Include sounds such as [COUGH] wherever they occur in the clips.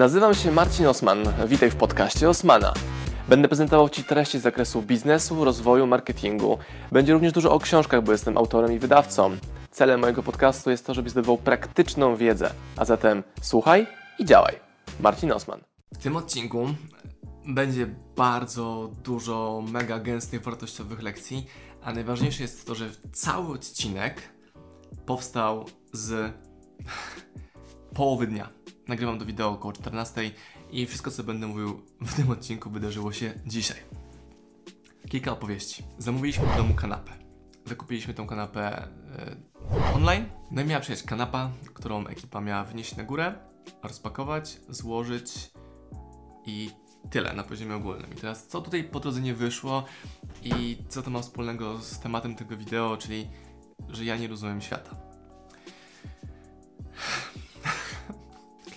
Nazywam się Marcin Osman. Witaj w podcaście Osmana. Będę prezentował Ci treści z zakresu biznesu, rozwoju, marketingu. Będzie również dużo o książkach, bo jestem autorem i wydawcą. Celem mojego podcastu jest to, żebyś zdobywał praktyczną wiedzę. A zatem słuchaj i działaj. Marcin Osman. W tym odcinku będzie bardzo dużo mega gęstych, wartościowych lekcji, a najważniejsze jest to, że cały odcinek powstał z [LAUGHS] połowy dnia. Nagrywam to wideo około 14 i wszystko, co będę mówił w tym odcinku, wydarzyło się dzisiaj. Kilka opowieści. Zamówiliśmy w domu kanapę. Zakupiliśmy tą kanapę e, online. No i miała przyjechać kanapa, którą ekipa miała wnieść na górę, rozpakować, złożyć i tyle na poziomie ogólnym. I teraz co tutaj po drodze nie wyszło i co to ma wspólnego z tematem tego wideo, czyli że ja nie rozumiem świata.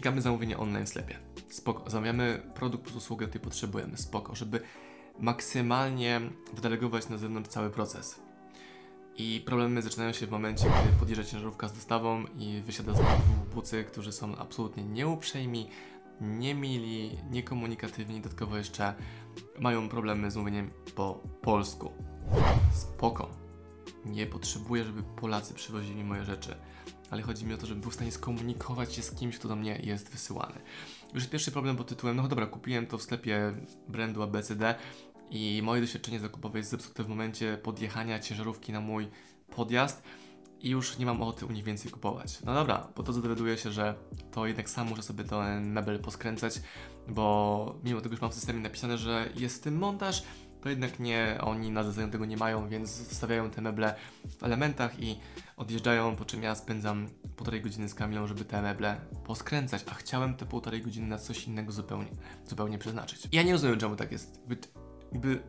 Klikamy zamówienie online w sklepie. Spoko. Zamawiamy produkt plus usługę, który potrzebujemy. Spoko. Żeby maksymalnie wydelegować na zewnątrz cały proces. I problemy zaczynają się w momencie, gdy podjeżdża ciężarówka z dostawą i wysiada z dwóch bucy, którzy są absolutnie nieuprzejmi, niemili, niekomunikatywni, dodatkowo jeszcze mają problemy z mówieniem po polsku. Spoko. Nie potrzebuję, żeby Polacy przywozili moje rzeczy ale chodzi mi o to, żebym był w stanie skomunikować się z kimś, kto do mnie jest wysyłany. Już pierwszy problem pod tytułem, no dobra, kupiłem to w sklepie brandu ABCD i moje doświadczenie zakupowe jest zepsute w momencie podjechania ciężarówki na mój podjazd i już nie mam ochoty u nich więcej kupować. No dobra, po to dowiaduję się, że to jednak sam muszę sobie ten mebel poskręcać, bo mimo tego, że mam w systemie napisane, że jest w tym montaż, to jednak nie, oni na zleceniu tego nie mają, więc wstawiają te meble w elementach i odjeżdżają, po czym ja spędzam półtorej godziny z Kamilą, żeby te meble poskręcać, a chciałem te półtorej godziny na coś innego zupełnie, zupełnie przeznaczyć. Ja nie rozumiem, czemu tak jest. By, by...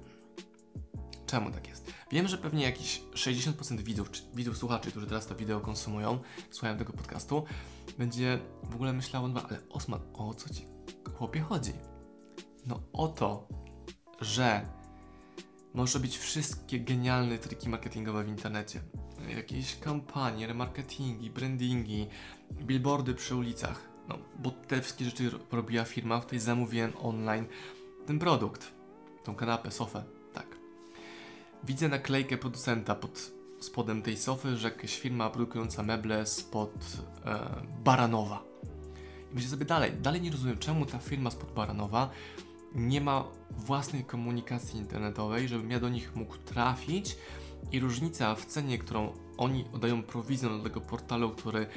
Czemu tak jest? Wiem, że pewnie jakieś 60% widzów, czy widzów, słuchaczy, którzy teraz to wideo konsumują, słuchają tego podcastu, będzie w ogóle myślało, no ale Osman, o co ci chłopie chodzi? No o to, że Możesz robić wszystkie genialne triki marketingowe w internecie. Jakieś kampanie, remarketingi, brandingi, billboardy przy ulicach. No, bo te wszystkie rzeczy robiła firma, w której zamówiłem online ten produkt. Tą kanapę, sofę, tak. Widzę naklejkę producenta pod spodem tej sofy, że jakaś firma produkująca meble spod e, Baranowa. I myślę sobie dalej, dalej nie rozumiem, czemu ta firma spod Baranowa nie ma własnej komunikacji internetowej, żebym ja do nich mógł trafić i różnica w cenie, którą oni oddają prowizję do tego portalu, który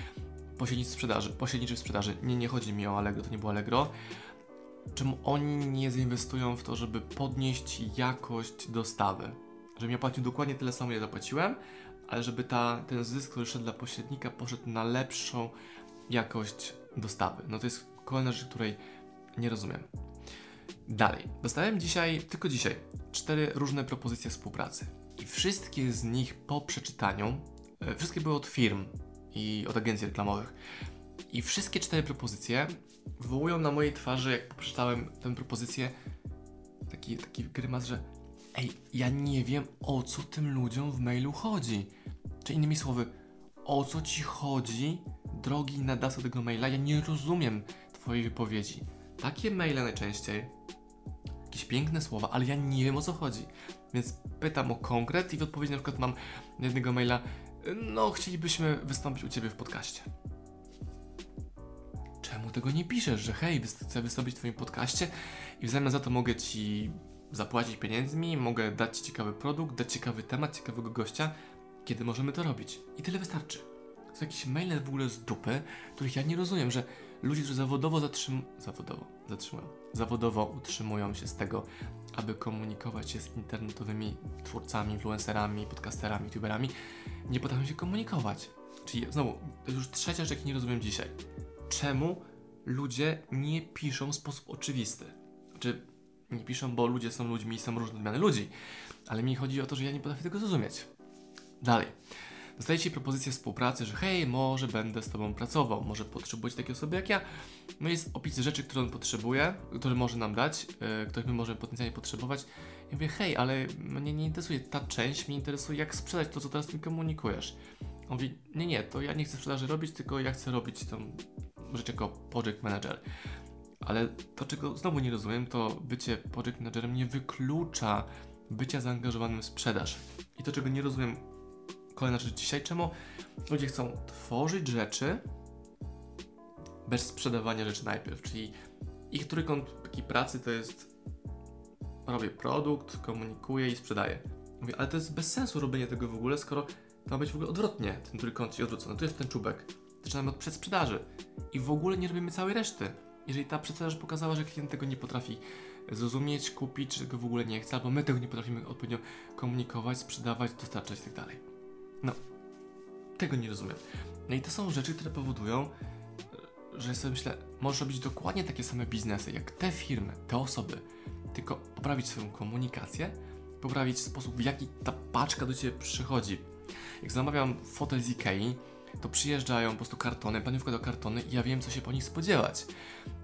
pośredniczy sprzedaży, pośredniczy w sprzedaży, nie, nie chodzi mi o Allegro, to nie było Allegro, czemu oni nie zainwestują w to, żeby podnieść jakość dostawy? Żebym ja płacił dokładnie tyle samo, ile zapłaciłem, ale żeby ta, ten zysk, który szedł dla pośrednika, poszedł na lepszą jakość dostawy. No to jest kolejna rzecz, której nie rozumiem. Dalej, dostałem dzisiaj, tylko dzisiaj, cztery różne propozycje współpracy. I wszystkie z nich po przeczytaniu, e, wszystkie były od firm i od agencji reklamowych. I wszystkie cztery propozycje wywołują na mojej twarzy, jak przeczytałem tę propozycję, taki, taki grymas, że ej, ja nie wiem o co tym ludziom w mailu chodzi. Czy innymi słowy, o co ci chodzi, drogi nadawca tego maila? Ja nie rozumiem twojej wypowiedzi. Takie maile najczęściej jakieś piękne słowa, ale ja nie wiem o co chodzi. Więc pytam o konkret i w odpowiedzi na przykład mam jednego maila no chcielibyśmy wystąpić u Ciebie w podcaście. Czemu tego nie piszesz, że hej, chcę wystąpić w Twoim podcaście i w zamian za to mogę Ci zapłacić pieniędzmi, mogę dać Ci ciekawy produkt, dać ciekawy temat, ciekawego gościa, kiedy możemy to robić. I tyle wystarczy. To są jakieś maile w ogóle z dupy, których ja nie rozumiem, że ludzie, którzy zawodowo zatrzymują, zawodowo, zatrzymują, zawodowo utrzymują się z tego, aby komunikować się z internetowymi twórcami, influencerami, podcasterami, youtuberami, nie potrafią się komunikować. Czyli znowu, to jest już trzecia rzecz, nie rozumiem dzisiaj. Czemu ludzie nie piszą w sposób oczywisty? Czy nie piszą, bo ludzie są ludźmi i są różne odmiany ludzi, ale mi chodzi o to, że ja nie potrafię tego zrozumieć. Dalej dostajecie propozycję współpracy, że hej, może będę z Tobą pracował, może potrzebujecie takiej osoby jak ja. No jest opis rzeczy, które on potrzebuje, które może nam dać, yy, których my możemy potencjalnie potrzebować. Ja mówię, hej, ale mnie nie interesuje ta część, mnie interesuje jak sprzedać to, co teraz mi komunikujesz. On mówi, nie, nie, to ja nie chcę sprzedaży robić, tylko ja chcę robić tą rzecz jako project manager. Ale to, czego znowu nie rozumiem, to bycie project managerem nie wyklucza bycia zaangażowanym w sprzedaż. I to, czego nie rozumiem, kolejna rzecz dzisiaj, czemu ludzie chcą tworzyć rzeczy bez sprzedawania rzeczy najpierw, czyli ich trójkąt pracy to jest robię produkt, komunikuję i sprzedaję. Mówię, ale to jest bez sensu robienie tego w ogóle, skoro to ma być w ogóle odwrotnie, ten trójkąt się odwrócony. Tu jest ten czubek. Zaczynamy od przedsprzedaży i w ogóle nie robimy całej reszty. Jeżeli ta przedsprzedaż pokazała, że klient tego nie potrafi zrozumieć, kupić, czy tego w ogóle nie chce, albo my tego nie potrafimy odpowiednio komunikować, sprzedawać, dostarczać itd. No, tego nie rozumiem. No i to są rzeczy, które powodują, że sobie myślę, możesz robić dokładnie takie same biznesy, jak te firmy, te osoby, tylko poprawić swoją komunikację, poprawić sposób, w jaki ta paczka do Ciebie przychodzi. Jak zamawiam fotel z Ikei, to przyjeżdżają po prostu kartony, pani wkłada kartony i ja wiem, co się po nich spodziewać.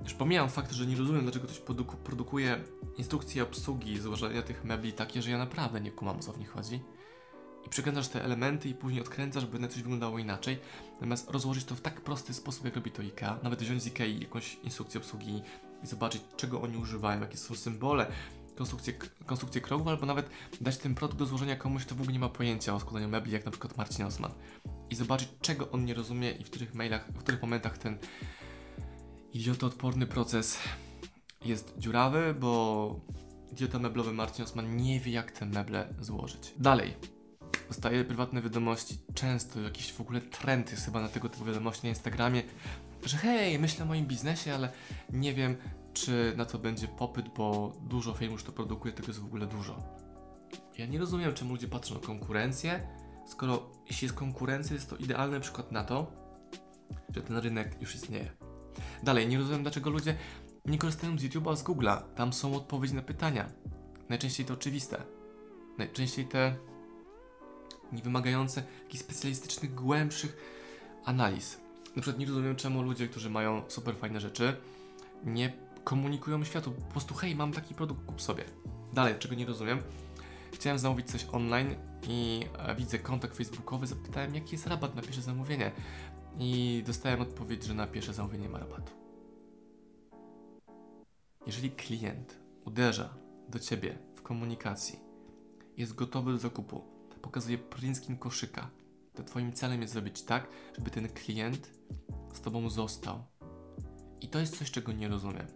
Już pomijam fakt, że nie rozumiem, dlaczego ktoś produku produkuje instrukcje obsługi, złożenia tych mebli takie, że ja naprawdę nie kumam, o co w nich chodzi. I przekręcasz te elementy i później odkręcasz, by na coś wyglądało inaczej. Natomiast rozłożyć to w tak prosty sposób, jak robi to IKEA, nawet wziąć z IKEA jakąś instrukcję obsługi i zobaczyć, czego oni używają, jakie są symbole, konstrukcję, konstrukcję kroków, albo nawet dać ten produkt do złożenia komuś, kto w ogóle nie ma pojęcia o składaniu mebli, jak na przykład Marcin Osman. I zobaczyć, czego on nie rozumie i w których mailach, w których momentach ten idiotoodporny proces jest dziurawy, bo idiota meblowy Marcin Osman nie wie, jak te meble złożyć. Dalej. Dostaję prywatne wiadomości, często jakiś w ogóle trend jest chyba na tego typu wiadomości na Instagramie, że hej, myślę o moim biznesie, ale nie wiem, czy na to będzie popyt, bo dużo firm już to produkuje, tego jest w ogóle dużo. Ja nie rozumiem, czemu ludzie patrzą na konkurencję, skoro jeśli jest konkurencja, jest to idealny przykład na to, że ten rynek już istnieje. Dalej, nie rozumiem, dlaczego ludzie nie korzystają z YouTube'a, z Google'a. Tam są odpowiedzi na pytania. Najczęściej to oczywiste. Najczęściej te niewymagające jakichś specjalistycznych, głębszych analiz. Na przykład nie rozumiem, czemu ludzie, którzy mają super fajne rzeczy, nie komunikują światu. Po prostu, hej, mam taki produkt, kup sobie. Dalej, czego nie rozumiem. Chciałem zamówić coś online i e, widzę kontakt facebookowy, zapytałem, jaki jest rabat na pierwsze zamówienie. I dostałem odpowiedź, że na pierwsze zamówienie ma rabatu. Jeżeli klient uderza do ciebie w komunikacji, jest gotowy do zakupu, pokazuje print screen koszyka, to twoim celem jest zrobić tak, żeby ten klient z tobą został. I to jest coś, czego nie rozumiem.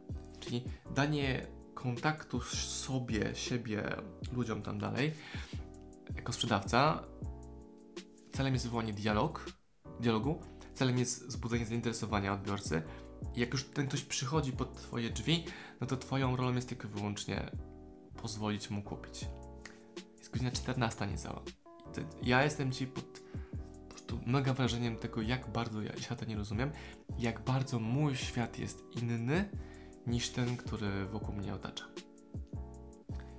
Czyli danie kontaktu sobie, siebie, ludziom tam dalej, jako sprzedawca, celem jest wywołanie dialog, dialogu, celem jest wzbudzenie zainteresowania odbiorcy. I jak już ten ktoś przychodzi pod Twoje drzwi, no to Twoją rolą jest tylko wyłącznie pozwolić mu kupić. Jest godzina 14 niecała. Ja jestem Ci pod po prostu mega wrażeniem tego, jak bardzo ja świata nie rozumiem, jak bardzo mój świat jest inny niż ten, który wokół mnie otacza.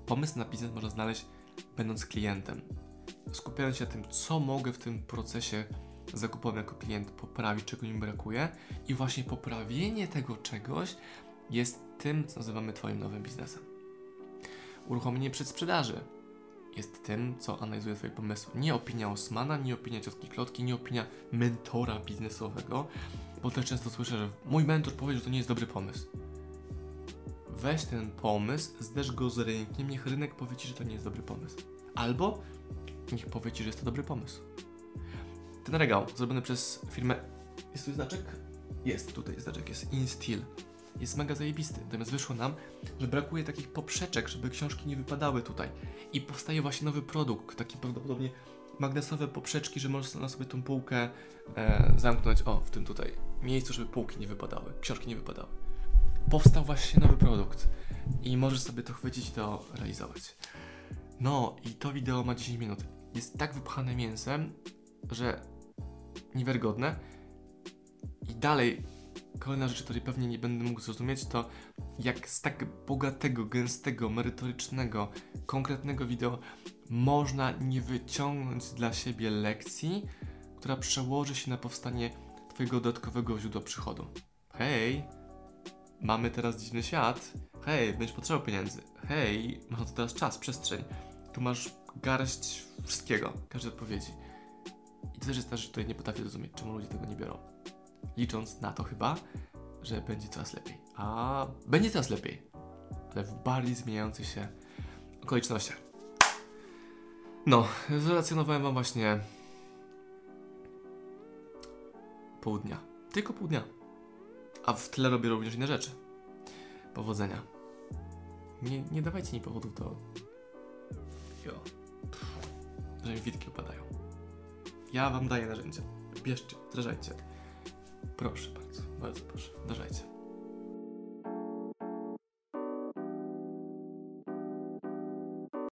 Pomysł na biznes można znaleźć będąc klientem, skupiając się na tym, co mogę w tym procesie zakupowym jako klient poprawić, czego mi brakuje i właśnie poprawienie tego czegoś jest tym, co nazywamy Twoim nowym biznesem. Uruchomienie przedsprzedaży jest tym, co analizuje Twoje pomysły. Nie opinia Osmana, nie opinia ciotki Klotki, nie opinia mentora biznesowego, bo też często słyszę, że mój mentor powie, że to nie jest dobry pomysł. Weź ten pomysł, zderz go z rynkiem, niech rynek powie Ci, że to nie jest dobry pomysł. Albo niech powie Ci, że jest to dobry pomysł. Ten regał zrobiony przez firmę. Jest tu znaczek? Jest tutaj znaczek, jest InSteel. Jest mega zajebisty. Natomiast wyszło nam, że brakuje takich poprzeczek, żeby książki nie wypadały tutaj. I powstaje właśnie nowy produkt, taki prawdopodobnie magnesowe poprzeczki, że możesz na sobie tą półkę e, zamknąć, o, w tym tutaj miejscu, żeby półki nie wypadały, książki nie wypadały. Powstał właśnie nowy produkt i możesz sobie to chwycić i to realizować. No i to wideo ma 10 minut. Jest tak wypchane mięsem, że niewiarygodne. I dalej, kolejna rzecz, której pewnie nie będę mógł zrozumieć, to jak z tak bogatego, gęstego, merytorycznego, konkretnego wideo można nie wyciągnąć dla siebie lekcji, która przełoży się na powstanie Twojego dodatkowego źródła przychodu. Hej, mamy teraz dziwny świat. Hej, będziesz potrzebował pieniędzy. Hej, masz to teraz czas, przestrzeń. Tu masz garść wszystkiego, każdej odpowiedzi. I to też jest ta rzecz, której nie potrafię zrozumieć, czemu ludzie tego nie biorą. Licząc na to chyba, że będzie coraz lepiej. A będzie coraz lepiej, ale w bardziej zmieniających się okolicznościach. No, zrelacjonowałem wam właśnie pół dnia. Tylko pół dnia. A w tle robię również inne rzeczy. Powodzenia. Nie, nie dawajcie mi powodów do... Jo. Że mi witki upadają. Ja wam daję narzędzia. Bierzcie, wdrażajcie. Proszę bardzo, bardzo proszę, wdrażajcie.